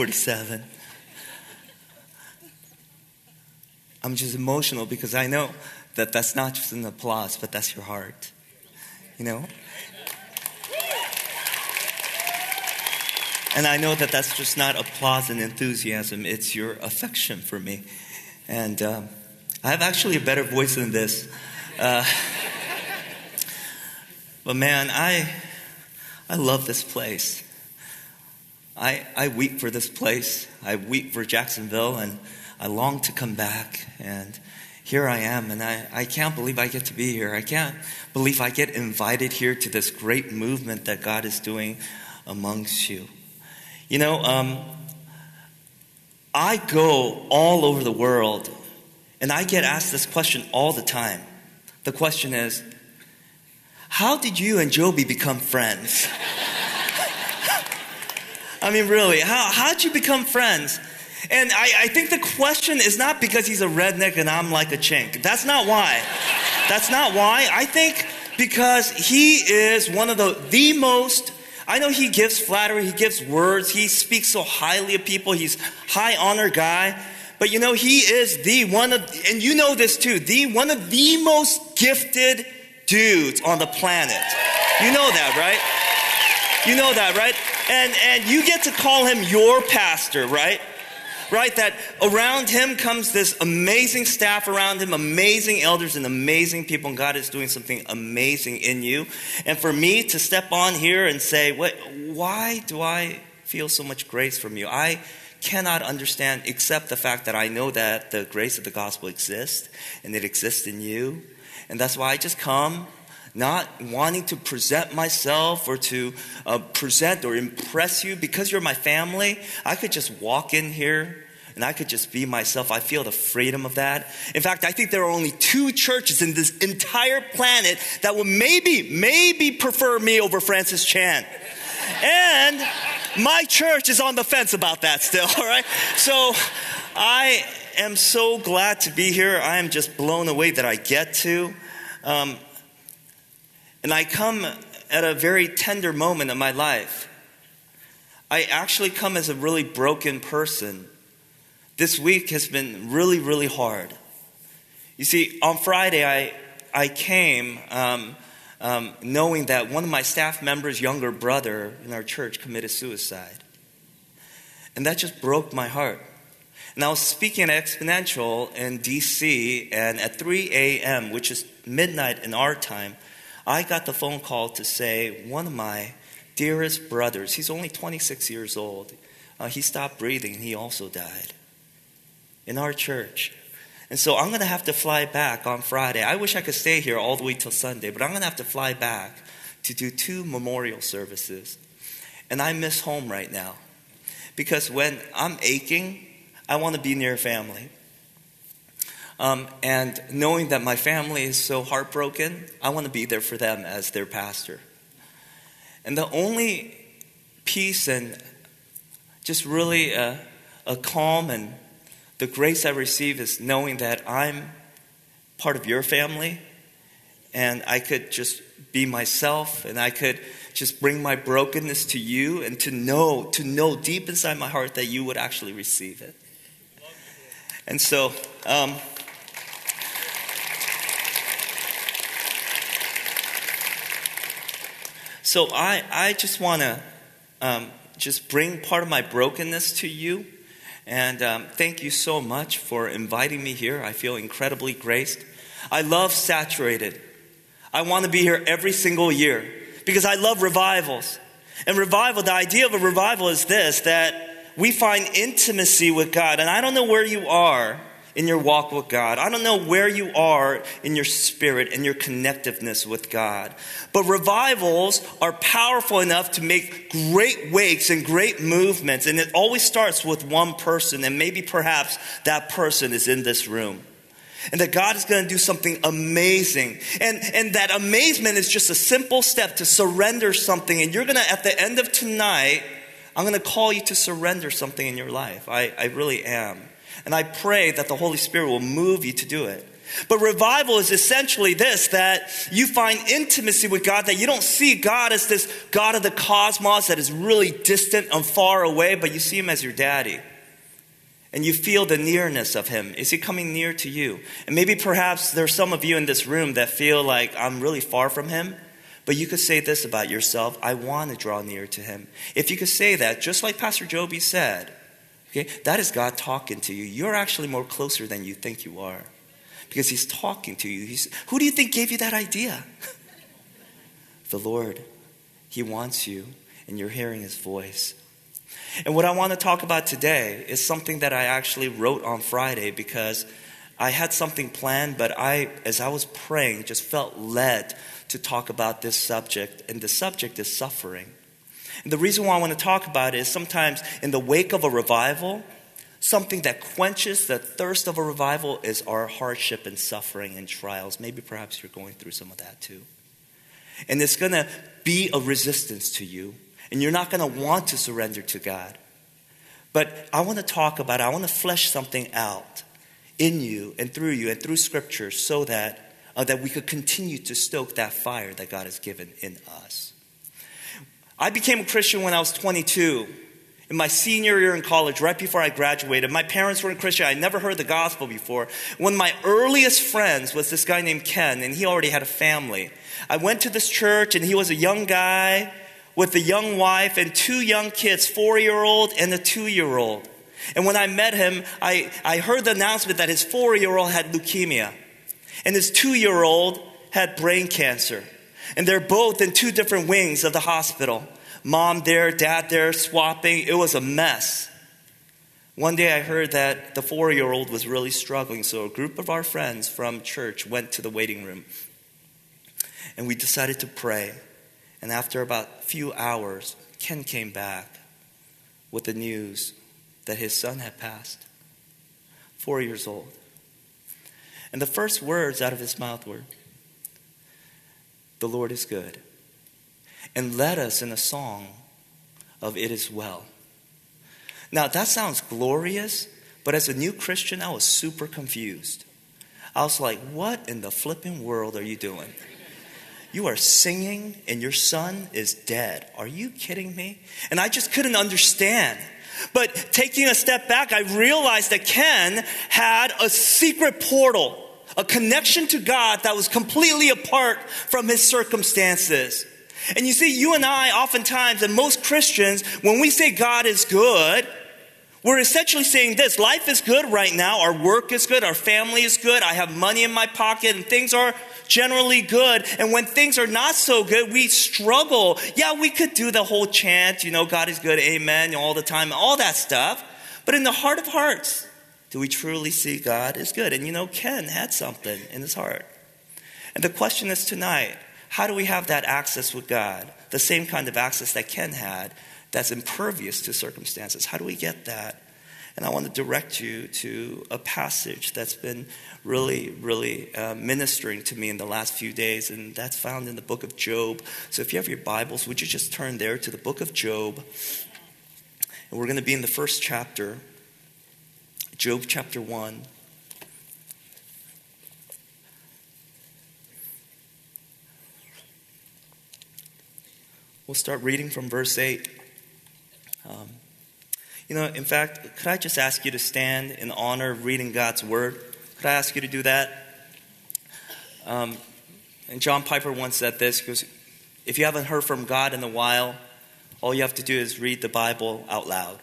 47. I'm just emotional because I know that that's not just an applause, but that's your heart. You know? And I know that that's just not applause and enthusiasm, it's your affection for me. And um, I have actually a better voice than this. Uh, but man, I, I love this place. I, I weep for this place. I weep for Jacksonville, and I long to come back. And here I am, and I, I can't believe I get to be here. I can't believe I get invited here to this great movement that God is doing amongst you. You know, um, I go all over the world, and I get asked this question all the time. The question is, how did you and Joby become friends? I mean, really, how, how'd you become friends? And I, I think the question is not because he's a redneck and I'm like a chink. That's not why. That's not why. I think because he is one of the, the most I know he gives flattery, he gives words, he speaks so highly of people, he's high honor guy. But you know, he is the one of, and you know this too, the one of the most gifted dudes on the planet. You know that, right? You know that, right? And and you get to call him your pastor, right? right? That around him comes this amazing staff around him, amazing elders, and amazing people, and God is doing something amazing in you. And for me to step on here and say, what, why do I feel so much grace from you? I cannot understand except the fact that I know that the grace of the gospel exists and it exists in you. And that's why I just come not wanting to present myself or to uh, present or impress you because you're my family. I could just walk in here and I could just be myself. I feel the freedom of that. In fact, I think there are only two churches in this entire planet that would maybe, maybe prefer me over Francis Chan. And my church is on the fence about that still, all right? So I am so glad to be here. I am just blown away that I get to. Um, and I come at a very tender moment in my life. I actually come as a really broken person. This week has been really, really hard. You see, on Friday, I, I came um, um, knowing that one of my staff members' younger brother in our church committed suicide. And that just broke my heart. And I was speaking at Exponential in DC, and at 3 a.m., which is midnight in our time, I got the phone call to say one of my dearest brothers, he's only 26 years old, uh, he stopped breathing and he also died in our church. And so I'm going to have to fly back on Friday. I wish I could stay here all the way till Sunday, but I'm going to have to fly back to do two memorial services. And I miss home right now because when I'm aching, I want to be near family. Um, and knowing that my family is so heartbroken, I want to be there for them as their pastor. And the only peace and just really a, a calm and the grace I receive is knowing that I'm part of your family and I could just be myself and I could just bring my brokenness to you and to know, to know deep inside my heart that you would actually receive it. And so, um, So I, I just want to um, just bring part of my brokenness to you. And um, thank you so much for inviting me here. I feel incredibly graced. I love Saturated. I want to be here every single year because I love revivals. And revival, the idea of a revival is this that we find intimacy with God. And I don't know where you are in your walk with God. I don't know where you are in your spirit and your connectiveness with God. But revivals are powerful enough to make great wakes and great movements. And it always starts with one person. And maybe perhaps that person is in this room. And that God is going to do something amazing. And, and that amazement is just a simple step to surrender something. And you're going to, at the end of tonight, I'm going to call you to surrender something in your life. I, I really am. And I pray that the Holy Spirit will move you to do it. But revival is essentially this that you find intimacy with God, that you don't see God as this God of the cosmos that is really distant and far away, but you see Him as your daddy. And you feel the nearness of Him. Is He coming near to you? And maybe perhaps there's some of you in this room that feel like I'm really far from Him. But you could say this about yourself I want to draw near to Him. If you could say that, just like Pastor Joby said, okay, that is God talking to you. You're actually more closer than you think you are because he's talking to you. He's, who do you think gave you that idea? the Lord. He wants you, and you're hearing his voice. And what I want to talk about today is something that I actually wrote on Friday because I had something planned, but I, as I was praying, just felt led to talk about this subject, and the subject is suffering. And the reason why I want to talk about it is sometimes in the wake of a revival, Something that quenches the thirst of a revival is our hardship and suffering and trials. Maybe perhaps you're going through some of that too. And it's going to be a resistance to you, and you're not going to want to surrender to God. But I want to talk about it. I want to flesh something out in you and through you and through Scripture so that, uh, that we could continue to stoke that fire that God has given in us. I became a Christian when I was 22 in my senior year in college, right before I graduated. My parents were in Christian. I never heard the gospel before. One of my earliest friends was this guy named Ken, and he already had a family. I went to this church, and he was a young guy with a young wife and two young kids, four year old and a two year old. And when I met him, I, I heard the announcement that his four year old had leukemia, and his two year old had brain cancer. And they're both in two different wings of the hospital mom there, dad there, swapping. It was a mess. One day I heard that the four year old was really struggling, so a group of our friends from church went to the waiting room. And we decided to pray. And after about a few hours, Ken came back with the news that his son had passed, four years old. And the first words out of his mouth were, The Lord is good and led us in a song of It Is Well. Now, that sounds glorious, but as a new Christian, I was super confused. I was like, what in the flipping world are you doing? You are singing and your son is dead. Are you kidding me? And I just couldn't understand. But taking a step back, I realized that Ken had a secret portal, a connection to God that was completely apart from his circumstances. And you see, you and I, oftentimes, and most Christians, when we say God is good, we're essentially saying this life is good right now, our work is good, our family is good, I have money in my pocket, and things are generally good. And when things are not so good, we struggle. Yeah, we could do the whole chant, you know, God is good, amen, all the time, all that stuff. But in the heart of hearts, do we truly see God as good? And you know, Ken had something in his heart. And the question is tonight how do we have that access with God? The same kind of access that Ken had that's impervious to circumstances. How do we get that? And I want to direct you to a passage that's been really, really uh, ministering to me in the last few days, and that's found in the book of Job. So if you have your Bibles, would you just turn there to the book of Job? And we're going to be in the first chapter, Job chapter 1. We'll start reading from verse 8. Um, you know, in fact, could I just ask you to stand in honor of reading God's word? Could I ask you to do that? Um, and John Piper once said this because if you haven't heard from God in a while, all you have to do is read the Bible out loud.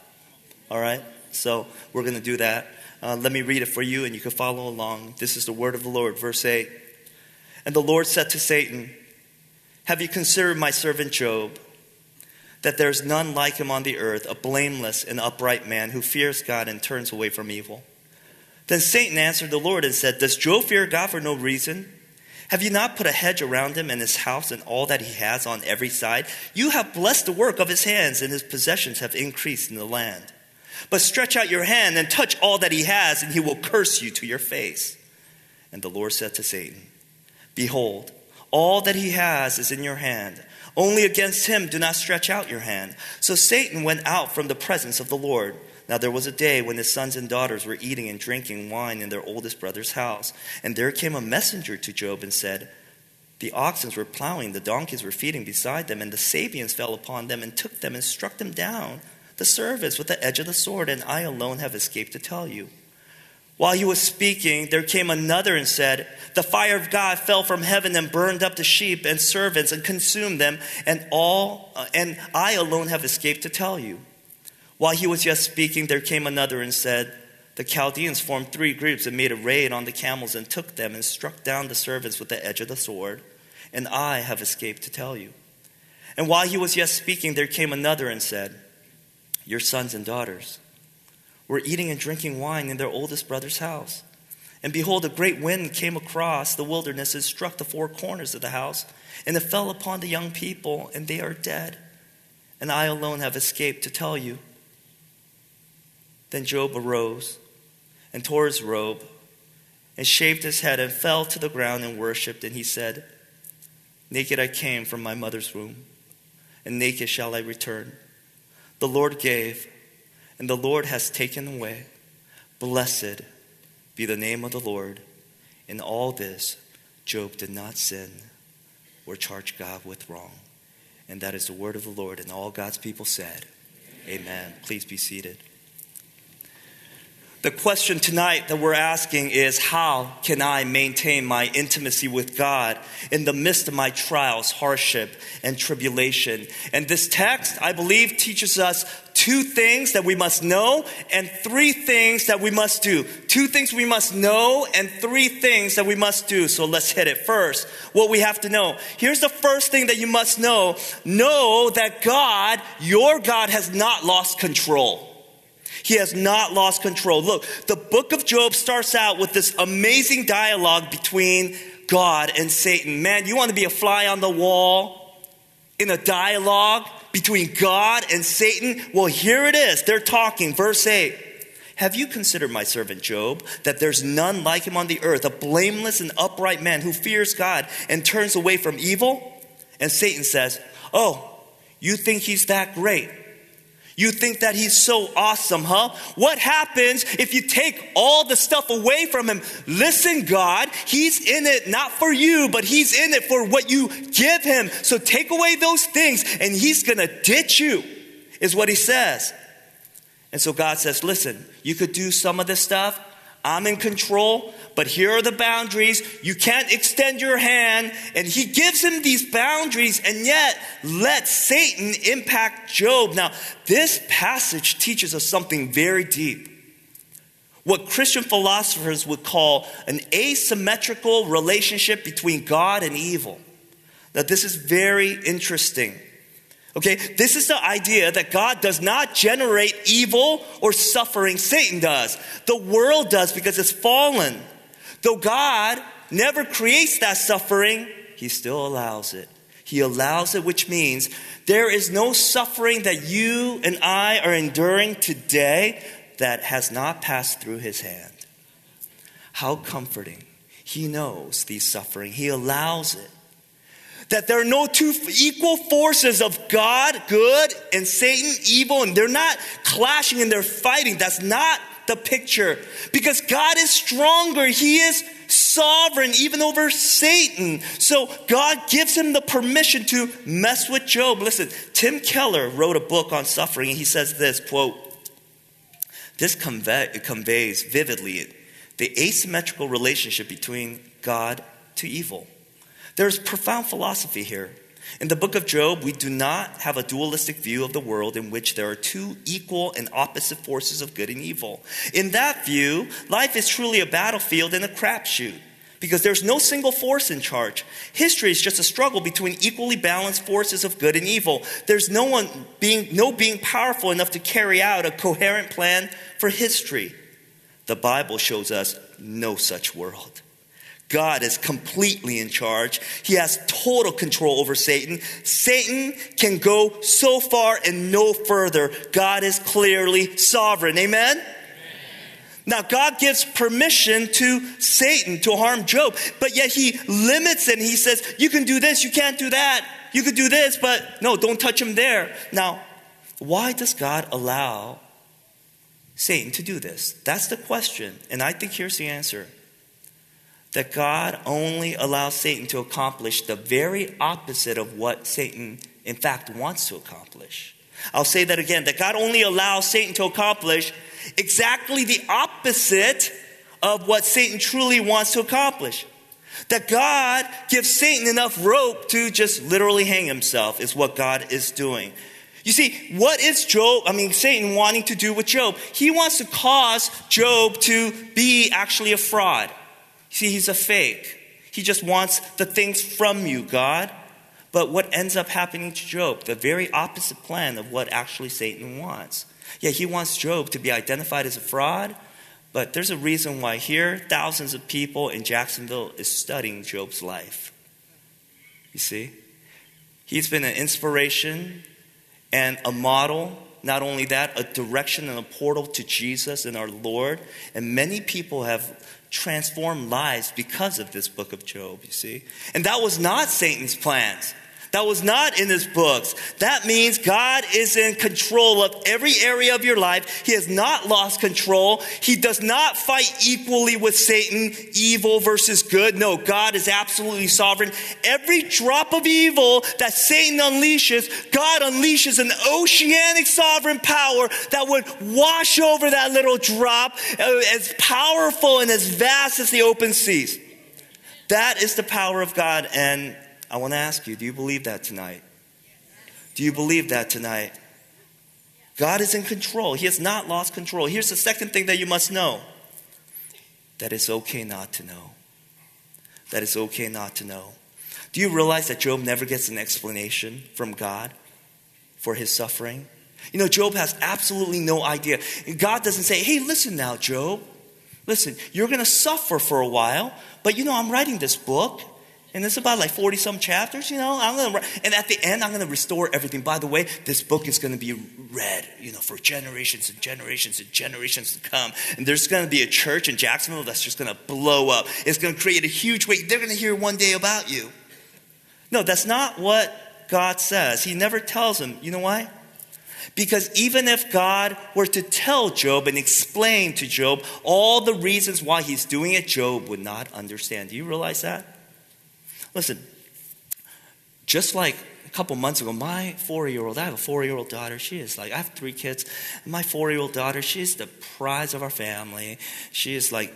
All right? So we're going to do that. Uh, let me read it for you and you can follow along. This is the word of the Lord, verse 8. And the Lord said to Satan, have you considered my servant Job? That there's none like him on the earth, a blameless and upright man who fears God and turns away from evil. Then Satan answered the Lord and said, Does Job fear God for no reason? Have you not put a hedge around him and his house and all that he has on every side? You have blessed the work of his hands, and his possessions have increased in the land. But stretch out your hand and touch all that he has, and he will curse you to your face. And the Lord said to Satan, Behold, all that he has is in your hand. Only against him do not stretch out your hand. So Satan went out from the presence of the Lord. Now there was a day when his sons and daughters were eating and drinking wine in their oldest brother's house. And there came a messenger to Job and said, The oxen were plowing, the donkeys were feeding beside them, and the Sabeans fell upon them and took them and struck them down, the servants, with the edge of the sword, and I alone have escaped to tell you. While he was speaking, there came another and said, The fire of God fell from heaven and burned up the sheep and servants and consumed them, and all uh, and I alone have escaped to tell you. While he was yet speaking, there came another and said, The Chaldeans formed three groups and made a raid on the camels and took them and struck down the servants with the edge of the sword, and I have escaped to tell you. And while he was yet speaking, there came another and said, Your sons and daughters were eating and drinking wine in their oldest brother's house. And behold, a great wind came across the wilderness and struck the four corners of the house, and it fell upon the young people, and they are dead. And I alone have escaped to tell you. Then Job arose and tore his robe and shaved his head and fell to the ground and worshipped. And he said, Naked I came from my mother's womb, and naked shall I return. The Lord gave, and the Lord has taken away. Blessed be the name of the Lord. In all this, Job did not sin or charge God with wrong. And that is the word of the Lord. And all God's people said, Amen. Amen. Please be seated. The question tonight that we're asking is how can I maintain my intimacy with God in the midst of my trials, hardship, and tribulation? And this text, I believe, teaches us two things that we must know and three things that we must do. Two things we must know and three things that we must do. So let's hit it first. What we have to know. Here's the first thing that you must know. Know that God, your God, has not lost control. He has not lost control. Look, the book of Job starts out with this amazing dialogue between God and Satan. Man, you want to be a fly on the wall in a dialogue between God and Satan? Well, here it is. They're talking. Verse 8. Have you considered my servant Job, that there's none like him on the earth, a blameless and upright man who fears God and turns away from evil? And Satan says, Oh, you think he's that great? You think that he's so awesome, huh? What happens if you take all the stuff away from him? Listen, God, he's in it not for you, but he's in it for what you give him. So take away those things and he's going to ditch you, is what he says. And so God says, listen, you could do some of this stuff. I'm in control, but here are the boundaries. You can't extend your hand. And he gives him these boundaries and yet let Satan impact Job. Now, this passage teaches us something very deep. What Christian philosophers would call an asymmetrical relationship between God and evil. Now, this is very interesting. Okay, this is the idea that God does not generate evil or suffering, Satan does. The world does because it's fallen. Though God never creates that suffering, He still allows it. He allows it, which means there is no suffering that you and I are enduring today that has not passed through His hand. How comforting. He knows these suffering, He allows it that there are no two equal forces of God, good, and Satan, evil, and they're not clashing and they're fighting. That's not the picture. Because God is stronger. He is sovereign even over Satan. So God gives him the permission to mess with Job. Listen, Tim Keller wrote a book on suffering and he says this, quote, this convey, conveys vividly the asymmetrical relationship between God to evil. There's profound philosophy here. In the book of Job, we do not have a dualistic view of the world in which there are two equal and opposite forces of good and evil. In that view, life is truly a battlefield and a crapshoot because there's no single force in charge. History is just a struggle between equally balanced forces of good and evil. There's no one being no being powerful enough to carry out a coherent plan for history. The Bible shows us no such world. God is completely in charge. He has total control over Satan. Satan can go so far and no further. God is clearly sovereign. Amen? Amen? Now, God gives permission to Satan to harm Job, but yet he limits and He says, You can do this, you can't do that. You could do this, but no, don't touch him there. Now, why does God allow Satan to do this? That's the question. And I think here's the answer that God only allows Satan to accomplish the very opposite of what Satan, in fact, wants to accomplish. I'll say that again that God only allows Satan to accomplish exactly the opposite of what Satan truly wants to accomplish. That God gives Satan enough rope to just literally hang himself, is what God is doing. You see, what is Job, I mean, Satan wanting to do with Job? He wants to cause Job to be actually a fraud. See, he's a fake. He just wants the things from you, God. But what ends up happening to Job? The very opposite plan of what actually Satan wants. Yeah, he wants Job to be identified as a fraud, but there's a reason why here thousands of people in Jacksonville is studying Job's life. You see? He's been an inspiration and a model. Not only that, a direction and a portal to Jesus and our Lord. And many people have transformed lives because of this book of Job, you see. And that was not Satan's plans. That was not in his books. That means God is in control of every area of your life. He has not lost control. He does not fight equally with Satan, evil versus good. No, God is absolutely sovereign. Every drop of evil that Satan unleashes, God unleashes an oceanic sovereign power that would wash over that little drop uh, as powerful and as vast as the open seas. That is the power of God. And I want to ask you do you believe that tonight? Do you believe that tonight? God is in control. He has not lost control. Here's the second thing that you must know that it's okay not to know. That it's okay not to know. Do you realize that Job never gets an explanation from God for his suffering? You know, Job has absolutely no idea. God doesn't say, hey, listen now, Job. Listen, you're going to suffer for a while, but you know, I'm writing this book and it's about like 40 some chapters, you know. I'm gonna, and at the end, I'm going to restore everything. By the way, this book is going to be read, you know, for generations and generations and generations to come. And there's going to be a church in Jacksonville that's just going to blow up. It's going to create a huge wave. They're going to hear one day about you. No, that's not what God says. He never tells them. You know why? Because even if God were to tell Job and explain to Job all the reasons why he's doing it, Job would not understand. Do you realize that? Listen, just like a couple months ago, my four year old, I have a four year old daughter. She is like, I have three kids. My four year old daughter, she's the prize of our family. She is like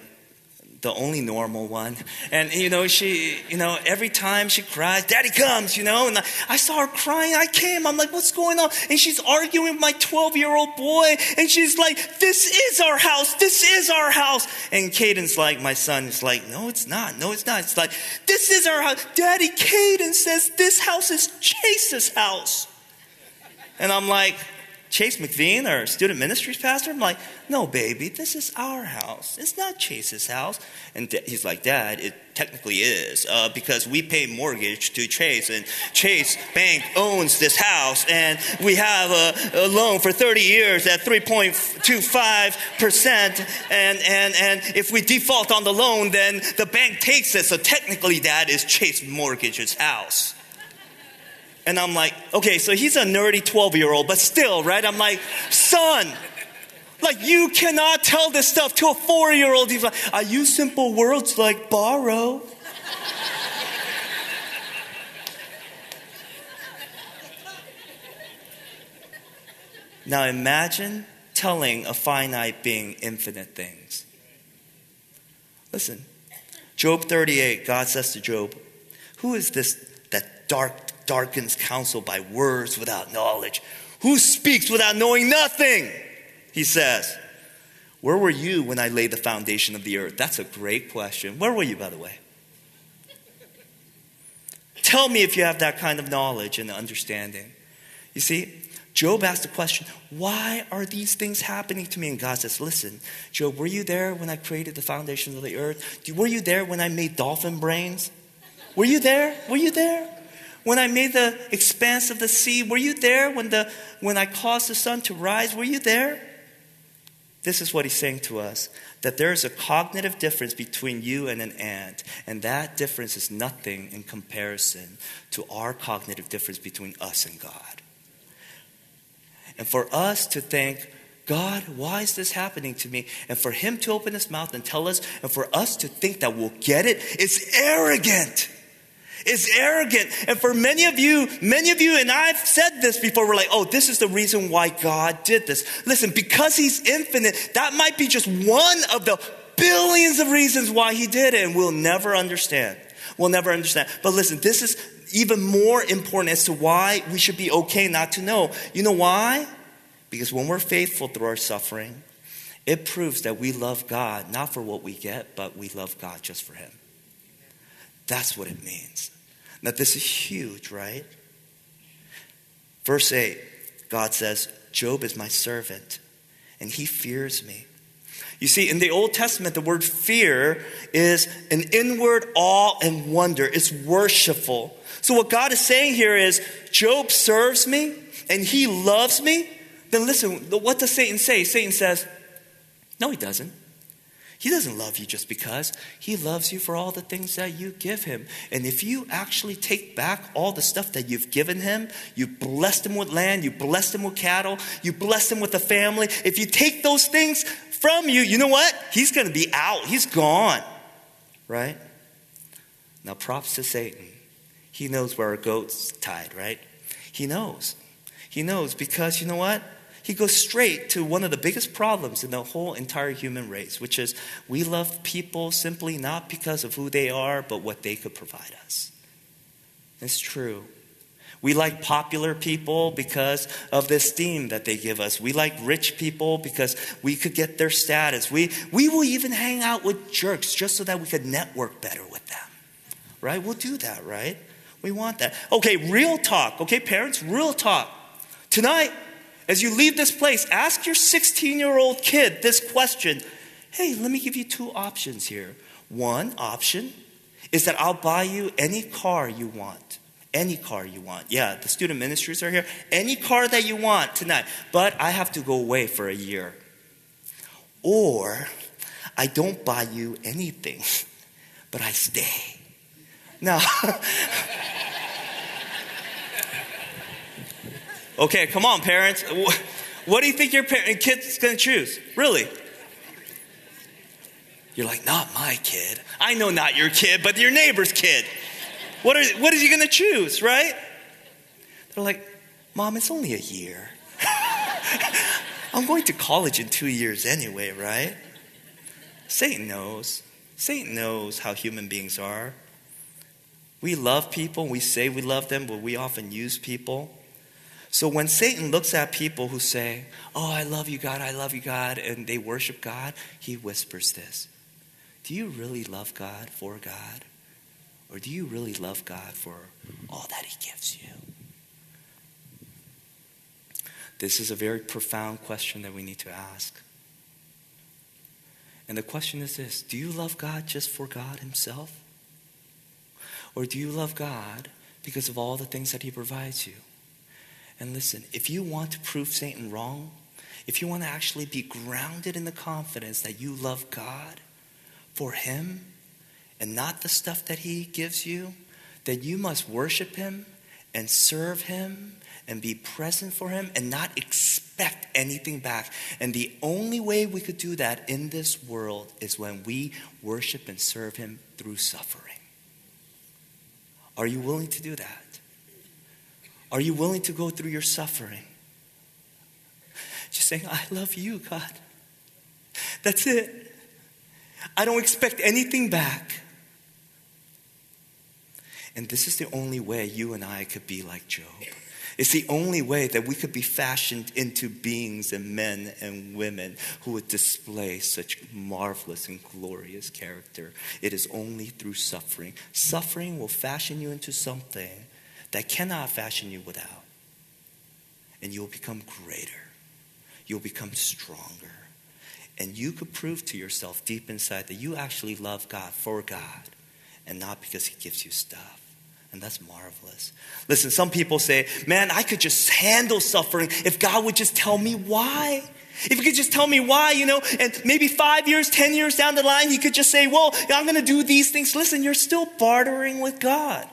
the only normal one. And, you know, she, you know, every time she cries, Daddy comes, you know, and I, I saw her crying. I came. I'm like, what's going on? And she's arguing with my 12 year old boy. And she's like, this is our house. This is our house. And Caden's like, my son is like, no, it's not. No, it's not. It's like, this is our house. Daddy, Caden says this house is Chase's house. And I'm like, Chase McVean, our student ministries pastor? I'm like, no, baby, this is our house. It's not Chase's house. And he's like, Dad, it technically is uh, because we pay mortgage to Chase, and Chase Bank owns this house, and we have a, a loan for 30 years at 3.25%. And, and, and if we default on the loan, then the bank takes it. So technically, Dad is Chase Mortgage's house. And I'm like, okay, so he's a nerdy 12 year old, but still, right? I'm like, son, like you cannot tell this stuff to a four year old. He's like, I use simple words like borrow. now imagine telling a finite being infinite things. Listen, Job 38, God says to Job, Who is this that dark darkens counsel by words without knowledge. Who speaks without knowing nothing? He says. Where were you when I laid the foundation of the earth? That's a great question. Where were you, by the way? Tell me if you have that kind of knowledge and understanding. You see, Job asked the question, Why are these things happening to me? And God says, Listen, Job, were you there when I created the foundations of the earth? Were you there when I made dolphin brains? Were you there? Were you there? When I made the expanse of the sea, were you there when, the, when I caused the sun to rise? Were you there? This is what he's saying to us that there is a cognitive difference between you and an ant, and that difference is nothing in comparison to our cognitive difference between us and God. And for us to think God, why is this happening to me? And for him to open his mouth and tell us, and for us to think that we'll get it, it's arrogant. It's arrogant. And for many of you, many of you, and I've said this before, we're like, oh, this is the reason why God did this. Listen, because He's infinite, that might be just one of the billions of reasons why He did it, and we'll never understand. We'll never understand. But listen, this is even more important as to why we should be okay not to know. You know why? Because when we're faithful through our suffering, it proves that we love God not for what we get, but we love God just for Him. That's what it means. Now, this is huge, right? Verse 8, God says, Job is my servant, and he fears me. You see, in the Old Testament, the word fear is an inward awe and wonder. It's worshipful. So, what God is saying here is Job serves me and he loves me. Then listen, what does Satan say? Satan says, No, he doesn't. He doesn't love you just because. He loves you for all the things that you give him. And if you actually take back all the stuff that you've given him, you blessed him with land, you blessed him with cattle, you blessed him with a family. If you take those things from you, you know what? He's going to be out. He's gone. Right? Now, props to Satan. He knows where a goat's tied, right? He knows. He knows because you know what? He goes straight to one of the biggest problems in the whole entire human race, which is we love people simply not because of who they are, but what they could provide us. It's true. We like popular people because of the esteem that they give us. We like rich people because we could get their status. We, we will even hang out with jerks just so that we could network better with them. Right? We'll do that, right? We want that. Okay, real talk. Okay, parents, real talk. Tonight, as you leave this place, ask your 16 year old kid this question Hey, let me give you two options here. One option is that I'll buy you any car you want. Any car you want. Yeah, the student ministries are here. Any car that you want tonight. But I have to go away for a year. Or I don't buy you anything, but I stay. Now, Okay, come on, parents. What do you think your kid's going to choose? Really? You're like, not my kid. I know not your kid, but your neighbor's kid. What, are, what is he going to choose, right? They're like, Mom, it's only a year. I'm going to college in two years anyway, right? Satan knows. Satan knows how human beings are. We love people, we say we love them, but we often use people. So when Satan looks at people who say, Oh, I love you, God, I love you, God, and they worship God, he whispers this Do you really love God for God? Or do you really love God for all that he gives you? This is a very profound question that we need to ask. And the question is this Do you love God just for God Himself? Or do you love God because of all the things that He provides you? And listen, if you want to prove Satan wrong, if you want to actually be grounded in the confidence that you love God for Him and not the stuff that He gives you, then you must worship Him and serve Him and be present for Him and not expect anything back. And the only way we could do that in this world is when we worship and serve Him through suffering. Are you willing to do that? Are you willing to go through your suffering? Just saying, I love you, God. That's it. I don't expect anything back. And this is the only way you and I could be like Job. It's the only way that we could be fashioned into beings and men and women who would display such marvelous and glorious character. It is only through suffering. Suffering will fashion you into something that cannot fashion you without. And you'll become greater. You'll become stronger. And you could prove to yourself deep inside that you actually love God for God and not because He gives you stuff. And that's marvelous. Listen, some people say, man, I could just handle suffering if God would just tell me why. If he could just tell me why, you know, and maybe five years, ten years down the line, he could just say, well, I'm going to do these things. Listen, you're still bartering with God.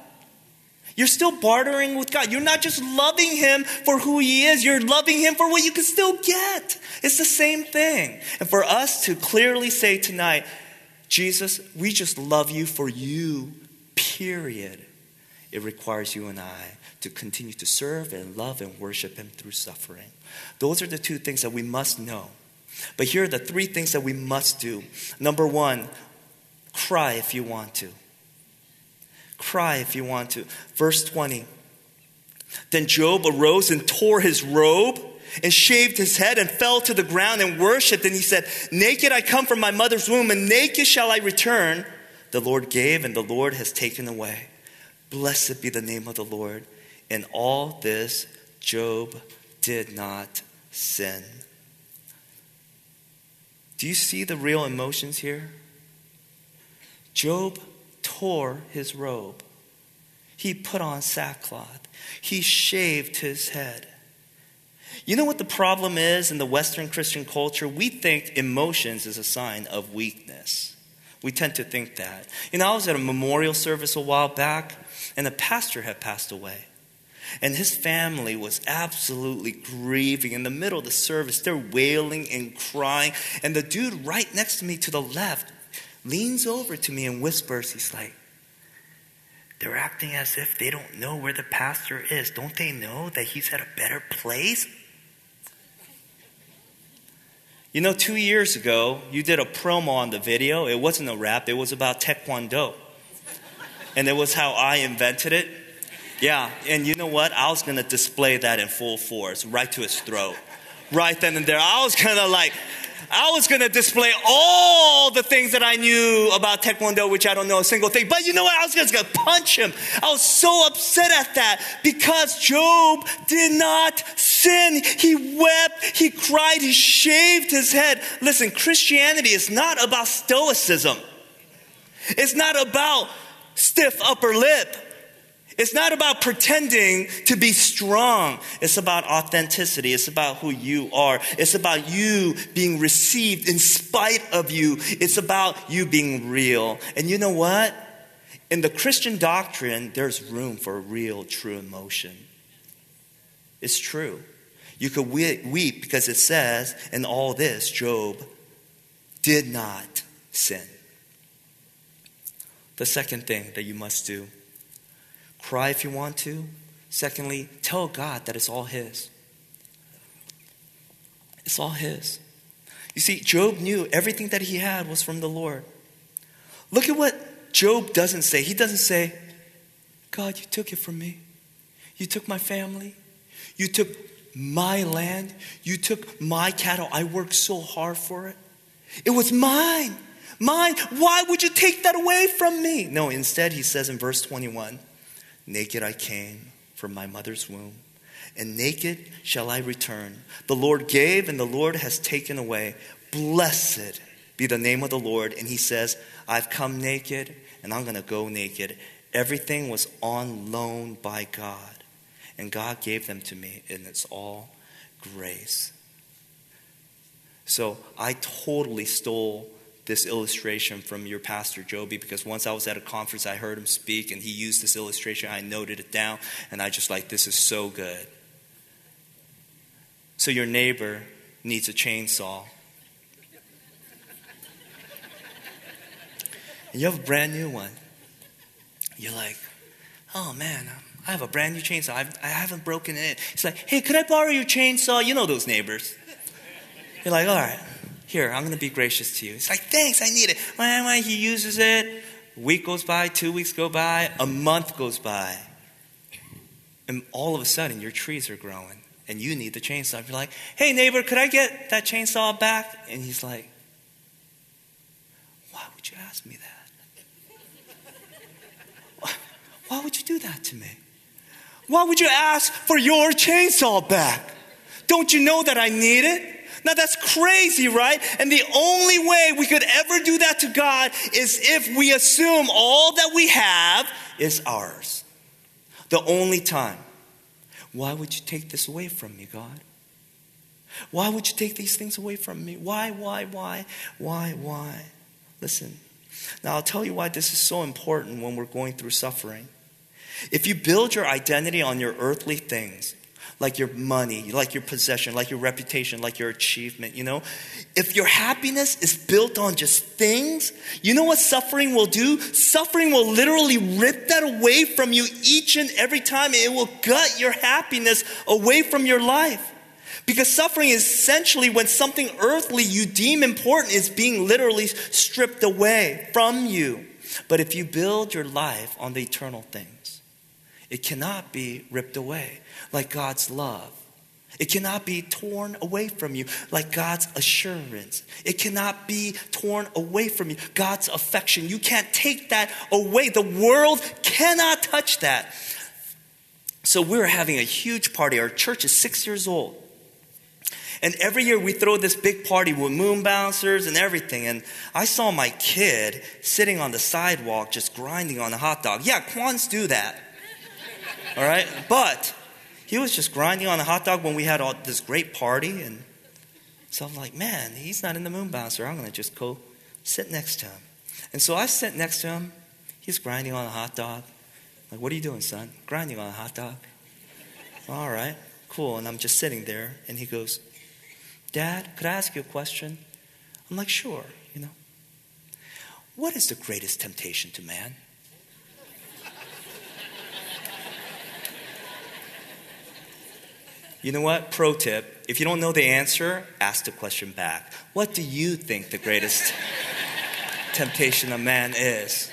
You're still bartering with God. You're not just loving Him for who He is, you're loving Him for what you can still get. It's the same thing. And for us to clearly say tonight, Jesus, we just love you for you, period. It requires you and I to continue to serve and love and worship Him through suffering. Those are the two things that we must know. But here are the three things that we must do. Number one, cry if you want to. Cry if you want to. Verse 20. Then Job arose and tore his robe and shaved his head and fell to the ground and worshiped. And he said, Naked I come from my mother's womb, and naked shall I return. The Lord gave, and the Lord has taken away. Blessed be the name of the Lord. In all this, Job did not sin. Do you see the real emotions here? Job tore his robe. He put on sackcloth. He shaved his head. You know what the problem is in the Western Christian culture? We think emotions is a sign of weakness. We tend to think that. You know, I was at a memorial service a while back, and the pastor had passed away. And his family was absolutely grieving. In the middle of the service, they're wailing and crying. And the dude right next to me to the left leans over to me and whispers, he's like, they're acting as if they don't know where the pastor is. Don't they know that he's at a better place? You know, two years ago, you did a promo on the video. It wasn't a rap, it was about Taekwondo. And it was how I invented it. Yeah, and you know what? I was to display that in full force, right to his throat. Right then and there. I was of like, I was going to display all the things that I knew about Taekwondo, which I don't know a single thing. But you know what? I was just going to punch him. I was so upset at that because Job did not sin. He wept, he cried, he shaved his head. Listen, Christianity is not about stoicism, it's not about stiff upper lip. It's not about pretending to be strong. It's about authenticity. It's about who you are. It's about you being received in spite of you. It's about you being real. And you know what? In the Christian doctrine, there's room for real, true emotion. It's true. You could weep because it says in all this, Job did not sin. The second thing that you must do Cry if you want to. Secondly, tell God that it's all His. It's all His. You see, Job knew everything that he had was from the Lord. Look at what Job doesn't say. He doesn't say, God, you took it from me. You took my family. You took my land. You took my cattle. I worked so hard for it. It was mine. Mine. Why would you take that away from me? No, instead, he says in verse 21 Naked I came from my mother's womb, and naked shall I return. The Lord gave, and the Lord has taken away. Blessed be the name of the Lord. And he says, I've come naked, and I'm going to go naked. Everything was on loan by God, and God gave them to me, and it's all grace. So I totally stole this illustration from your pastor, Joby, because once I was at a conference, I heard him speak and he used this illustration. I noted it down and I just like, this is so good. So your neighbor needs a chainsaw. And you have a brand new one. You're like, oh man, um, I have a brand new chainsaw. I've, I have not broken it. He's like, hey, could I borrow your chainsaw? You know those neighbors. You're like, all right. Here, I'm going to be gracious to you. It's like, thanks, I need it. Why, why? He uses it. A week goes by, two weeks go by, a month goes by. And all of a sudden, your trees are growing and you need the chainsaw. You're like, hey, neighbor, could I get that chainsaw back? And he's like, why would you ask me that? Why would you do that to me? Why would you ask for your chainsaw back? Don't you know that I need it? Now that's crazy, right? And the only way we could ever do that to God is if we assume all that we have is ours. The only time. Why would you take this away from me, God? Why would you take these things away from me? Why, why, why, why, why? Listen. Now I'll tell you why this is so important when we're going through suffering. If you build your identity on your earthly things, like your money, like your possession, like your reputation, like your achievement, you know? If your happiness is built on just things, you know what suffering will do? Suffering will literally rip that away from you each and every time. It will gut your happiness away from your life. Because suffering is essentially when something earthly you deem important is being literally stripped away from you. But if you build your life on the eternal things, it cannot be ripped away like God's love. It cannot be torn away from you like God's assurance. It cannot be torn away from you. God's affection. You can't take that away. The world cannot touch that. So we're having a huge party. Our church is six years old. And every year we throw this big party with moon bouncers and everything. And I saw my kid sitting on the sidewalk just grinding on a hot dog. Yeah, Kwons do that. All right? But he was just grinding on a hot dog when we had all this great party. And so I'm like, man, he's not in the moon bouncer. I'm going to just go sit next to him. And so I sit next to him. He's grinding on a hot dog. I'm like, what are you doing, son? Grinding on a hot dog. All right, cool. And I'm just sitting there. And he goes, Dad, could I ask you a question? I'm like, sure, you know. What is the greatest temptation to man? You know what? Pro tip if you don't know the answer, ask the question back. What do you think the greatest temptation of man is?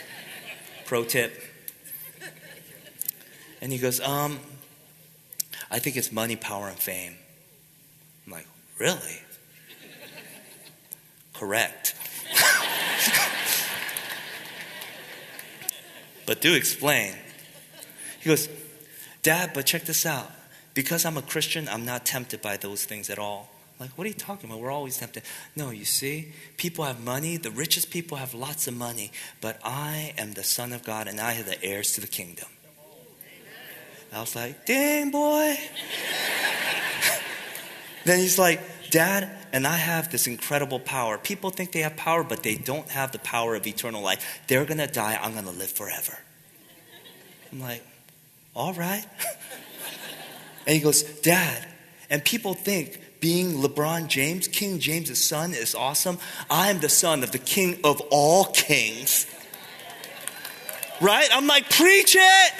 Pro tip. And he goes, Um, I think it's money, power, and fame. I'm like, Really? Correct. but do explain. He goes, Dad, but check this out because I'm a Christian, I'm not tempted by those things at all. Like, what are you talking about? We're always tempted. No, you see, people have money. The richest people have lots of money. But I am the Son of God and I have the heirs to the kingdom. I was like, dang, boy. then he's like, Dad, and I have this incredible power. People think they have power, but they don't have the power of eternal life. They're going to die. I'm going to live forever. I'm like, all right. And he goes, Dad, and people think being LeBron James, King James' son, is awesome. I am the son of the king of all kings. Right? I'm like, preach it.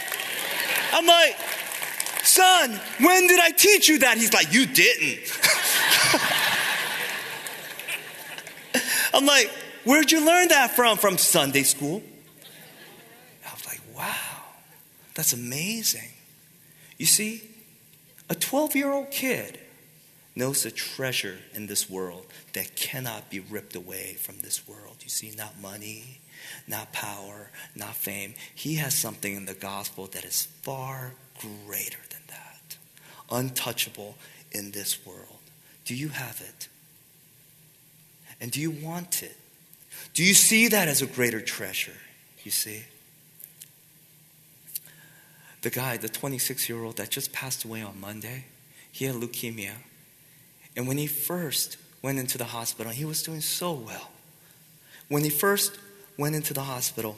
I'm like, son, when did I teach you that? He's like, you didn't. I'm like, where'd you learn that from? From Sunday school. I was like, wow, that's amazing. You see, a 12 year old kid knows a treasure in this world that cannot be ripped away from this world. You see, not money, not power, not fame. He has something in the gospel that is far greater than that, untouchable in this world. Do you have it? And do you want it? Do you see that as a greater treasure? You see? The guy, the 26 year old that just passed away on Monday, he had leukemia. And when he first went into the hospital, he was doing so well. When he first went into the hospital,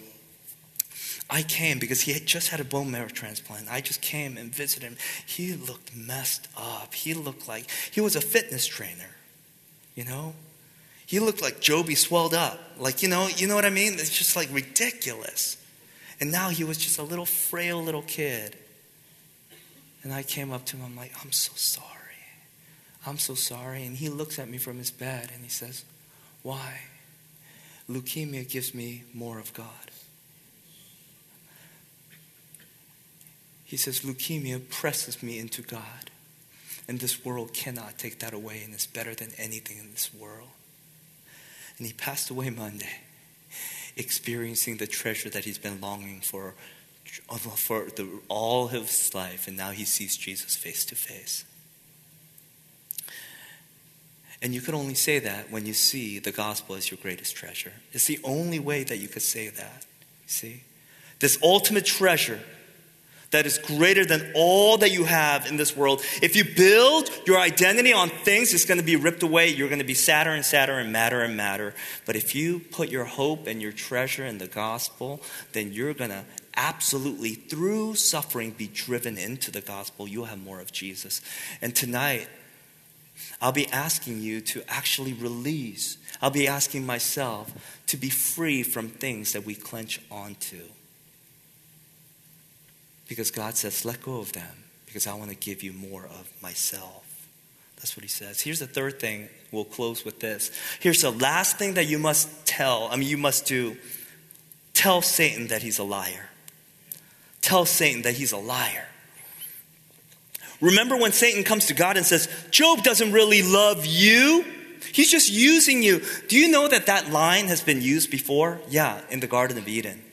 I came because he had just had a bone marrow transplant. I just came and visited him. He looked messed up. He looked like he was a fitness trainer, you know? He looked like Joby swelled up. Like, you know, you know what I mean? It's just like ridiculous. And now he was just a little frail little kid. And I came up to him, I'm like, I'm so sorry. I'm so sorry. And he looks at me from his bed and he says, Why? Leukemia gives me more of God. He says, Leukemia presses me into God. And this world cannot take that away, and it's better than anything in this world. And he passed away Monday experiencing the treasure that he's been longing for for the, all of his life, and now he sees Jesus face to face. And you could only say that when you see the gospel as your greatest treasure. It's the only way that you could say that. See? This ultimate treasure that is greater than all that you have in this world. If you build your identity on things, it's going to be ripped away. You're going to be sadder and sadder and madder and madder. But if you put your hope and your treasure in the gospel, then you're going to absolutely, through suffering, be driven into the gospel, you'll have more of Jesus. And tonight, I'll be asking you to actually release. I'll be asking myself to be free from things that we clench onto. Because God says, let go of them, because I want to give you more of myself. That's what he says. Here's the third thing. We'll close with this. Here's the last thing that you must tell. I mean, you must do. Tell Satan that he's a liar. Tell Satan that he's a liar. Remember when Satan comes to God and says, Job doesn't really love you? He's just using you. Do you know that that line has been used before? Yeah, in the Garden of Eden.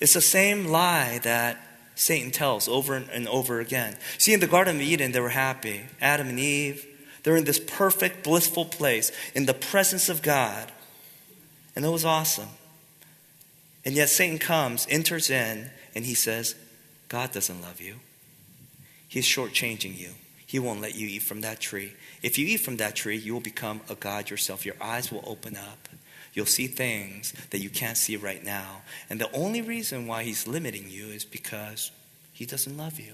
It's the same lie that Satan tells over and over again. See, in the Garden of Eden, they were happy. Adam and Eve, they're in this perfect, blissful place in the presence of God. And it was awesome. And yet Satan comes, enters in, and he says, God doesn't love you. He's shortchanging you. He won't let you eat from that tree. If you eat from that tree, you will become a God yourself. Your eyes will open up. You'll see things that you can't see right now. And the only reason why he's limiting you is because he doesn't love you.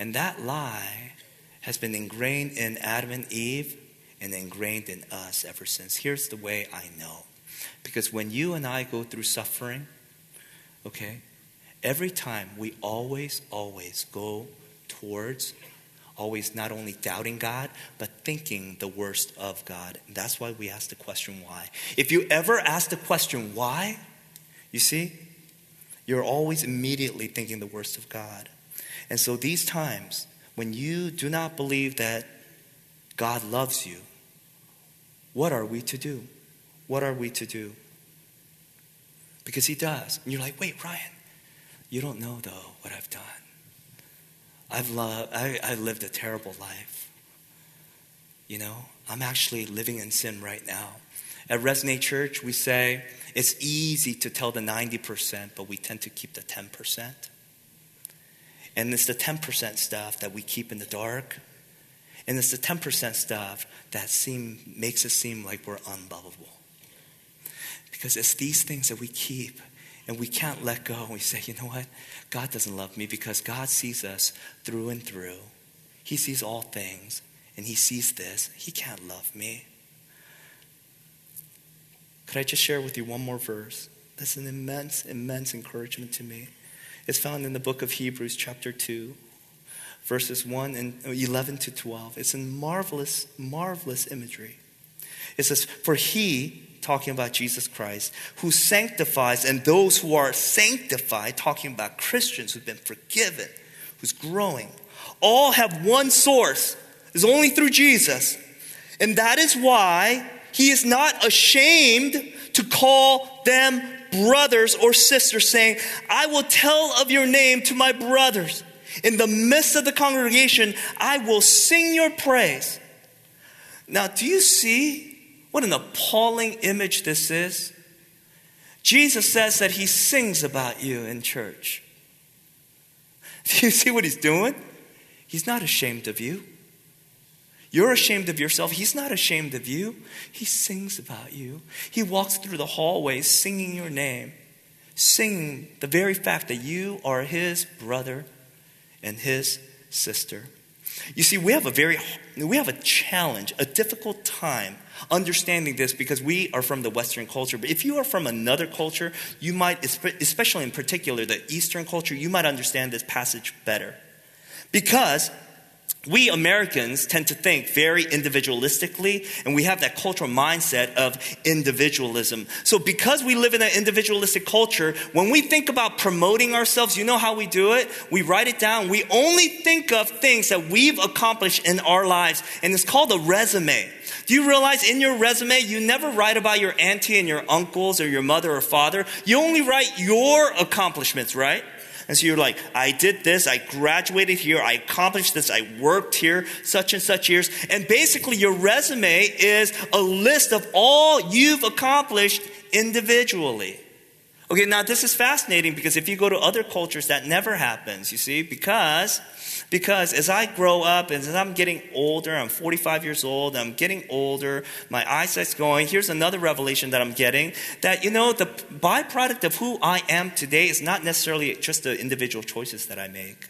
And that lie has been ingrained in Adam and Eve and ingrained in us ever since. Here's the way I know. Because when you and I go through suffering, okay, every time we always, always go towards always not only doubting God, but thinking the worst of God. That's why we ask the question why. If you ever ask the question why, you see, you're always immediately thinking the worst of God. And so these times, when you do not believe that God loves you, what are we to do? What are we to do? Because He does. And you're like, wait, Ryan, you don't know, though, what I've done. I've loved, I, I lived a terrible life. You know, I'm actually living in sin right now. At Resonate Church, we say it's easy to tell the 90%, but we tend to keep the 10%. And it's the 10% stuff that we keep in the dark. And it's the 10% stuff that seem, makes it seem like we're unlovable. Because it's these things that we keep and we can't let go. We say, you know what? God doesn't love me because God sees us through and through. He sees all things, and He sees this. He can't love me. Could I just share with you one more verse? That's an immense, immense encouragement to me. It's found in the book of Hebrews, chapter 2, verses 1 and 11 to 12. It's in marvelous, marvelous imagery. It says, For he, talking about Jesus Christ, who sanctifies, and those who are sanctified, talking about Christians who've been forgiven, who's growing, all have one source. It's only through Jesus. And that is why he is not ashamed to call them brothers or sisters, saying, I will tell of your name to my brothers. In the midst of the congregation, I will sing your praise. Now, do you see what an appalling image this is. Jesus says that he sings about you in church. Do you see what he's doing? He's not ashamed of you. You're ashamed of yourself. He's not ashamed of you. He sings about you. He walks through the hallways singing your name, singing the very fact that you are his brother and his sister. You see, we have a very we have a challenge, a difficult time understanding this because we are from the Western culture. But if you are from another culture, you might, especially in particular the Eastern culture, you might understand this passage better. Because we Americans tend to think very individualistically, and we have that cultural mindset of individualism. So, because we live in an individualistic culture, when we think about promoting ourselves, you know how we do it? We write it down. We only think of things that we've accomplished in our lives, and it's called a resume. Do you realize in your resume, you never write about your auntie and your uncles or your mother or father? You only write your accomplishments, right? And so you're like, I did this, I graduated here, I accomplished this, I worked here such and such years. And basically, your resume is a list of all you've accomplished individually. Okay, now this is fascinating because if you go to other cultures, that never happens, you see, because. Because as I grow up, and as I'm getting older, I'm 45 years old, I'm getting older, my eyesight's going. Here's another revelation that I'm getting that, you know, the byproduct of who I am today is not necessarily just the individual choices that I make,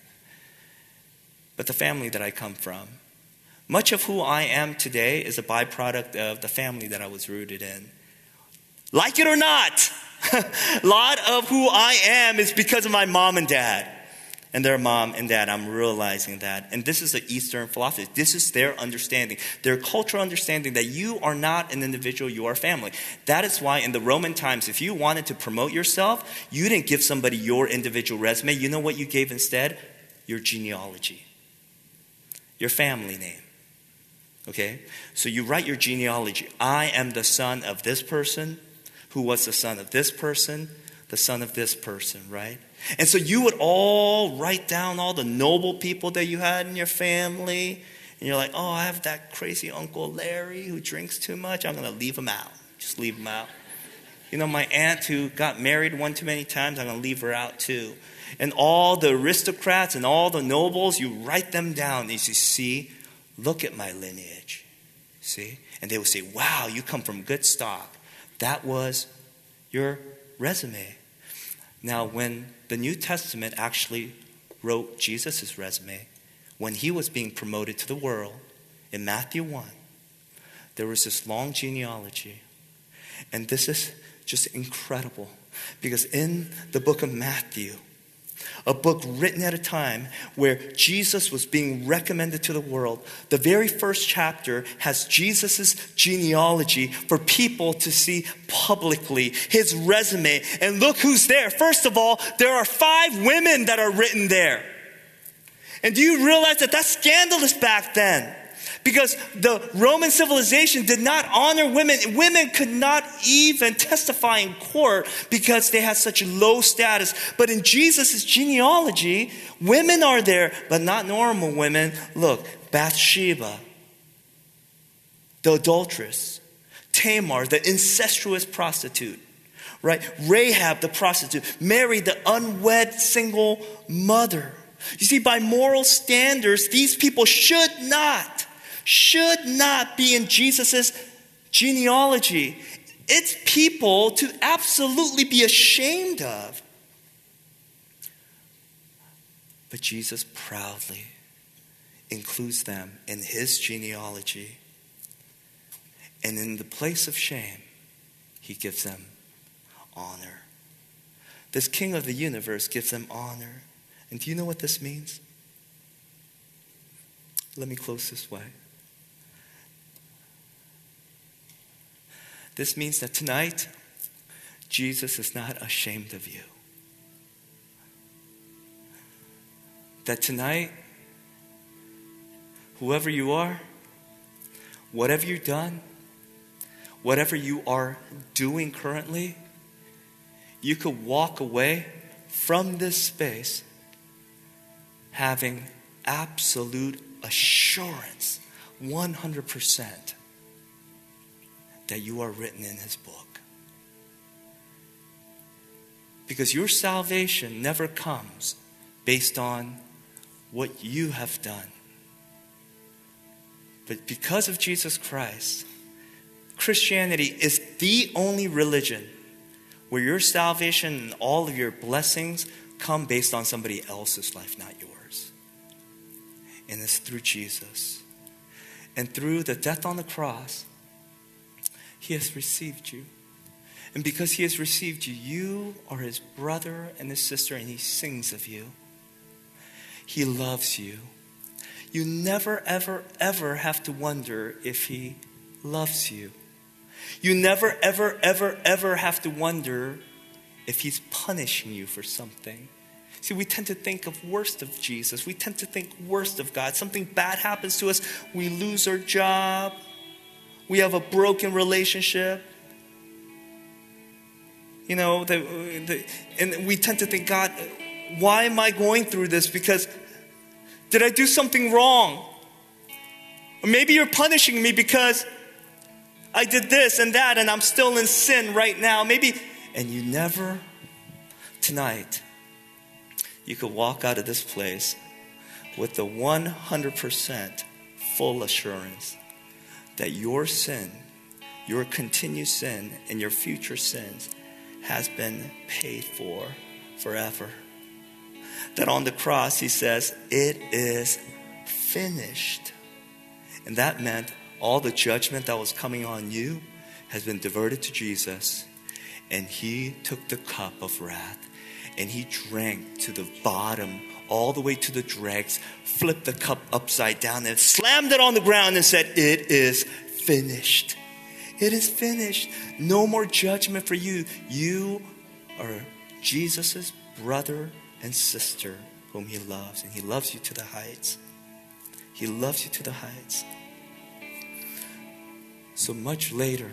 but the family that I come from. Much of who I am today is a byproduct of the family that I was rooted in. Like it or not, a lot of who I am is because of my mom and dad. And their mom and dad, I'm realizing that. And this is the Eastern philosophy. This is their understanding, their cultural understanding that you are not an individual, you are family. That is why in the Roman times, if you wanted to promote yourself, you didn't give somebody your individual resume. You know what you gave instead? Your genealogy, your family name. Okay? So you write your genealogy. I am the son of this person who was the son of this person, the son of this person, right? And so you would all write down all the noble people that you had in your family. And you're like, oh, I have that crazy Uncle Larry who drinks too much. I'm going to leave him out. Just leave him out. You know, my aunt who got married one too many times, I'm going to leave her out too. And all the aristocrats and all the nobles, you write them down. And you see, look at my lineage. See? And they would say, wow, you come from good stock. That was your resume. Now, when the New Testament actually wrote Jesus' resume, when he was being promoted to the world in Matthew 1, there was this long genealogy. And this is just incredible because in the book of Matthew, a book written at a time where Jesus was being recommended to the world. The very first chapter has Jesus' genealogy for people to see publicly, his resume. And look who's there. First of all, there are five women that are written there. And do you realize that that's scandalous back then? Because the Roman civilization did not honor women. Women could not even testify in court because they had such low status. But in Jesus' genealogy, women are there, but not normal women. Look, Bathsheba, the adulteress, Tamar, the incestuous prostitute, right? Rahab, the prostitute, Mary, the unwed single mother. You see, by moral standards, these people should not should not be in Jesus' genealogy. It's people to absolutely be ashamed of. But Jesus proudly includes them in his genealogy. And in the place of shame, he gives them honor. This king of the universe gives them honor. And do you know what this means? Let me close this way. This means that tonight, Jesus is not ashamed of you. That tonight, whoever you are, whatever you've done, whatever you are doing currently, you could walk away from this space having absolute assurance, 100%, that you are written in his book. Because your salvation never comes based on what you have done. But because of Jesus Christ, Christianity is the only religion where your salvation and all of your blessings come based on somebody else's life, not yours. And it's through Jesus. And through the death on the cross, he has received you. And because He has received you, you are His brother and His sister, and He sings of you. He loves you. You never, ever, ever have to wonder if He loves you. You never, ever, ever, ever have to wonder if He's punishing you for something. See, we tend to think of worst of Jesus. We tend to think worst of God. Something bad happens to us. We lose our job we have a broken relationship. You know, the, the, and we tend to think, God, why am I going through this? Because did I do something wrong? Or maybe you're punishing me because I did this and that and I'm still in sin right now. Maybe, and you never tonight, you could walk out of this place with the 100% full assurance that your sin, your continued sin, and your future sins has been paid for forever. That on the cross, he says, It is finished. And that meant all the judgment that was coming on you has been diverted to Jesus. And he took the cup of wrath and he drank to the bottom, all the way to the dregs, flipped the cup upside down and slammed it on the ground and said, It is finished. It is finished. No more judgment for you. You are Jesus' brother and sister whom he loves, and he loves you to the heights. He loves you to the heights. So much later,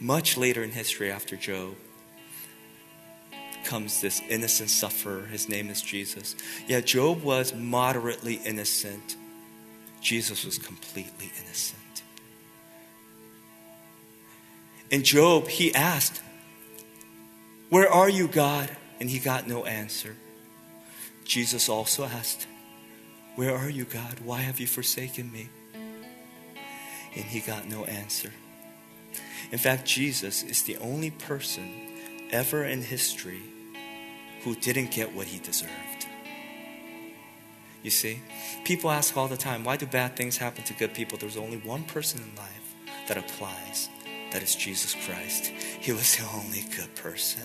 much later in history after Job, comes this innocent sufferer. His name is Jesus. Yeah, Job was moderately innocent. Jesus was completely innocent. In Job, he asked, Where are you, God? And he got no answer. Jesus also asked, Where are you, God? Why have you forsaken me? And he got no answer. In fact, Jesus is the only person ever in history who didn't get what he deserved. You see, people ask all the time, why do bad things happen to good people? There's only one person in life that applies. That is Jesus Christ. He was the only good person.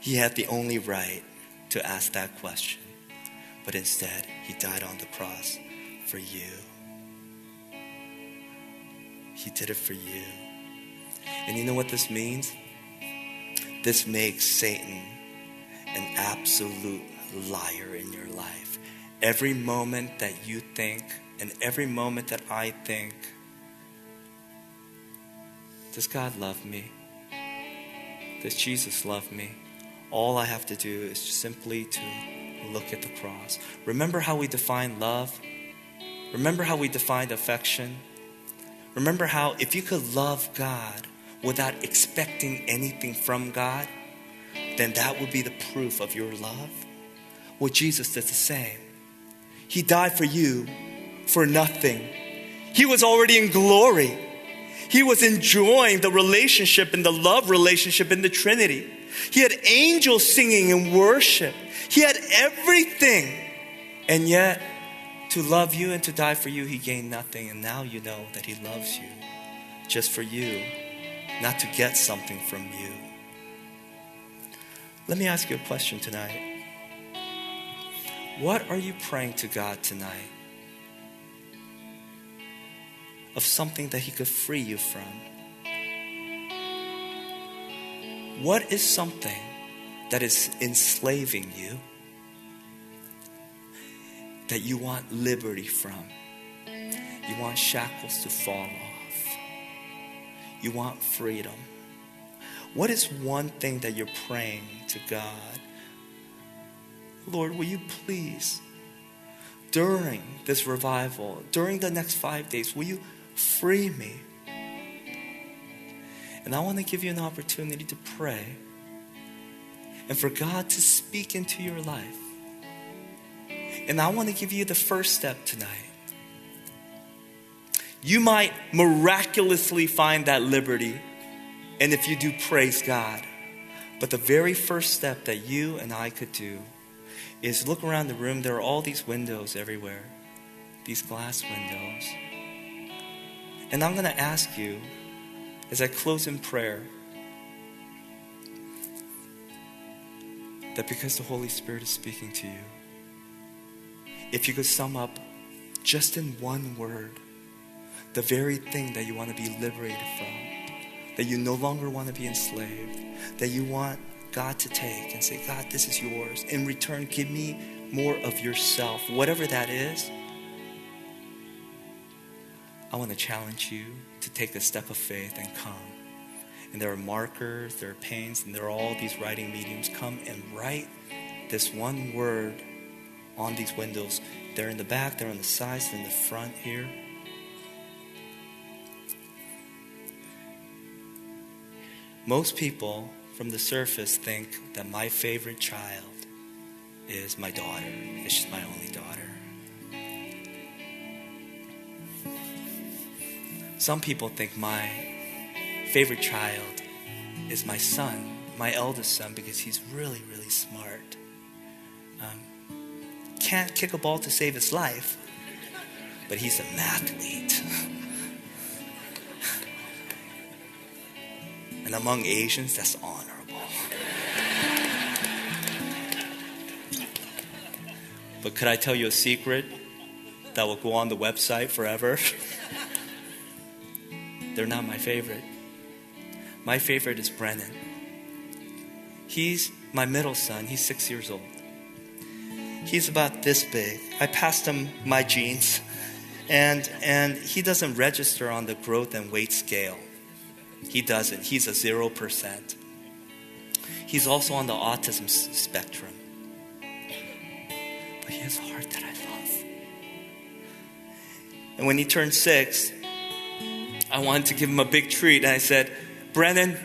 He had the only right to ask that question. But instead, he died on the cross for you. He did it for you. And you know what this means? This makes Satan an absolute liar in your life. Every moment that you think, and every moment that I think, does God love me? Does Jesus love me? All I have to do is simply to look at the cross. Remember how we define love? Remember how we defined affection? Remember how if you could love God without expecting anything from God, then that would be the proof of your love. Well, Jesus did the same. He died for you for nothing. He was already in glory. He was enjoying the relationship and the love relationship in the Trinity. He had angels singing in worship. He had everything. And yet, to love you and to die for you, he gained nothing. And now you know that he loves you just for you, not to get something from you. Let me ask you a question tonight. What are you praying to God tonight? Of something that He could free you from? What is something that is enslaving you that you want liberty from? You want shackles to fall off. You want freedom. What is one thing that you're praying to God? Lord, will you please, during this revival, during the next five days, will you free me? And I want to give you an opportunity to pray and for God to speak into your life. And I want to give you the first step tonight. You might miraculously find that liberty and if you do, praise God. But the very first step that you and I could do is look around the room. There are all these windows everywhere, these glass windows. And I'm going to ask you, as I close in prayer, that because the Holy Spirit is speaking to you, if you could sum up just in one word the very thing that you want to be liberated from that you no longer want to be enslaved, that you want God to take and say, God, this is yours. In return, give me more of yourself, whatever that is. I want to challenge you to take a step of faith and come. And there are markers, there are pains, and there are all these writing mediums. Come and write this one word on these windows. They're in the back, they're on the sides, they're in the front here. Most people, from the surface, think that my favorite child is my daughter. Just my only daughter. Some people think my favorite child is my son, my eldest son, because he's really, really smart. Um, can't kick a ball to save his life, but he's an athlete. and among Asians, that's honorable. but could I tell you a secret that will go on the website forever? They're not my favorite. My favorite is Brennan. He's my middle son. He's six years old. He's about this big. I passed him my genes, and, and he doesn't register on the growth and weight scale. He doesn't. He's a 0%. He's also on the autism spectrum. But he has a heart that I love. And when he turned six, I wanted to give him a big treat. And I said, Brennan,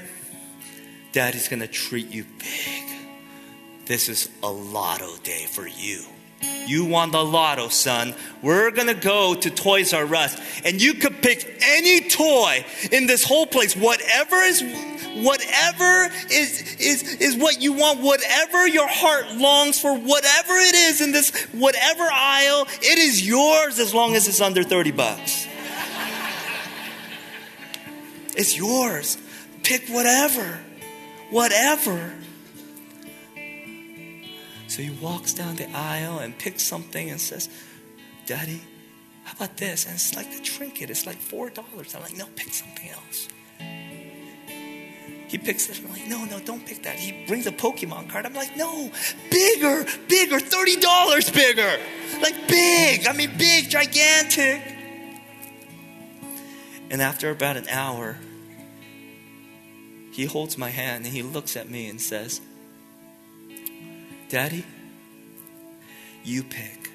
Daddy's going to treat you big. This is a lotto day for you. You won the lotto, son. We're going to go to Toys R Us and you could pick any toy in this whole place, whatever is whatever is is is what you want, whatever your heart longs for, whatever it is in this whatever aisle, it is yours as long as it's under 30 bucks. It's yours. Pick whatever. Whatever. So he walks down the aisle and picks something and says, Daddy, about this? And it's like the trinket. It's like $4. I'm like, no, pick something else. He picks this. I'm like, no, no, don't pick that. He brings a Pokemon card. I'm like, no, bigger, bigger, $30 bigger. Like big. I mean, big, gigantic. And after about an hour, he holds my hand and he looks at me and says, Daddy, you pick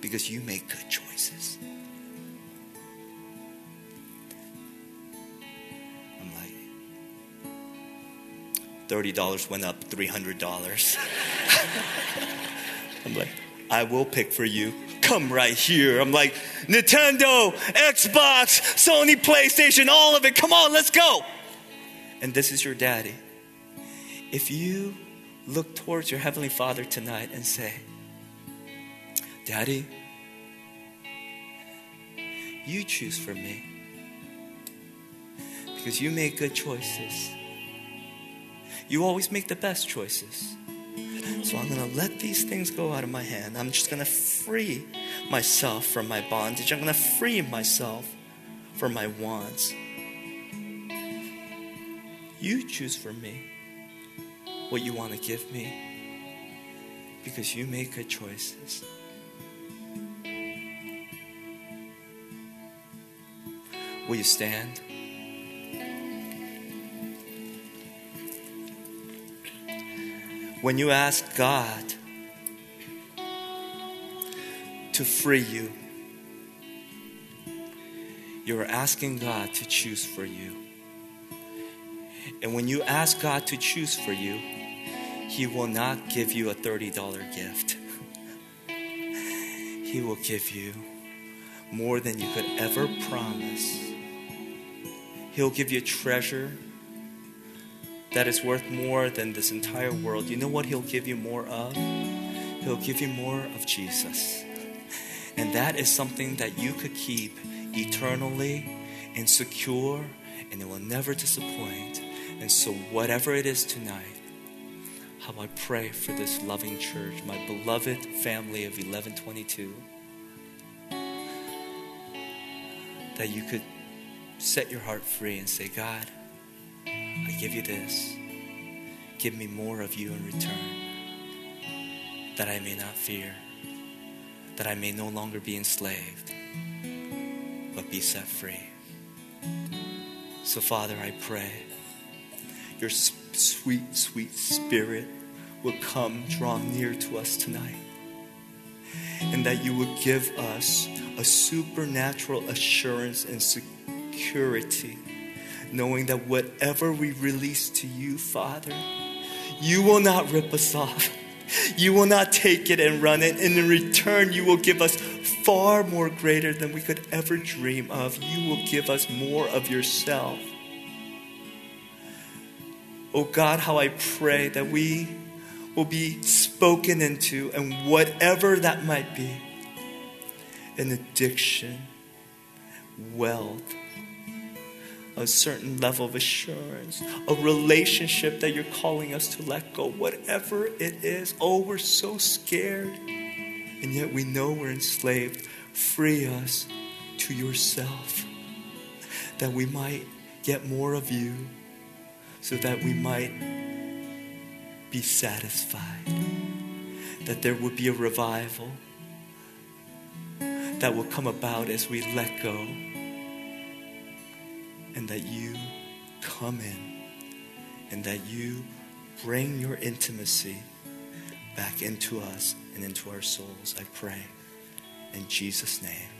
because you make good choices. $30 went up $300. I'm like, I will pick for you. Come right here. I'm like, Nintendo, Xbox, Sony, PlayStation, all of it. Come on, let's go. And this is your daddy. If you look towards your Heavenly Father tonight and say, Daddy, you choose for me because you make good choices. You always make the best choices. So I'm going to let these things go out of my hand. I'm just going to free myself from my bondage. I'm going to free myself from my wants. You choose for me what you want to give me because you make good choices. Will you stand? When you ask God to free you, you're asking God to choose for you. And when you ask God to choose for you, He will not give you a $30 gift. He will give you more than you could ever promise. He'll give you treasure that is worth more than this entire world. You know what He'll give you more of? He'll give you more of Jesus. And that is something that you could keep eternally and secure, and it will never disappoint. And so, whatever it is tonight, how I pray for this loving church, my beloved family of 1122, that you could set your heart free and say, God, I give you this. Give me more of you in return, that I may not fear, that I may no longer be enslaved, but be set free. So, Father, I pray your sweet, sweet spirit will come draw near to us tonight. And that you will give us a supernatural assurance and security knowing that whatever we release to you, Father, you will not rip us off. You will not take it and run it. And in return, you will give us far more greater than we could ever dream of. You will give us more of yourself. Oh God, how I pray that we will be spoken into, and whatever that might be an addiction, wealth, a certain level of assurance, a relationship that you're calling us to let go, whatever it is. Oh, we're so scared, and yet we know we're enslaved. Free us to yourself that we might get more of you, so that we might be satisfied, that there would be a revival that will come about as we let go and that you come in and that you bring your intimacy back into us and into our souls. I pray in Jesus' name.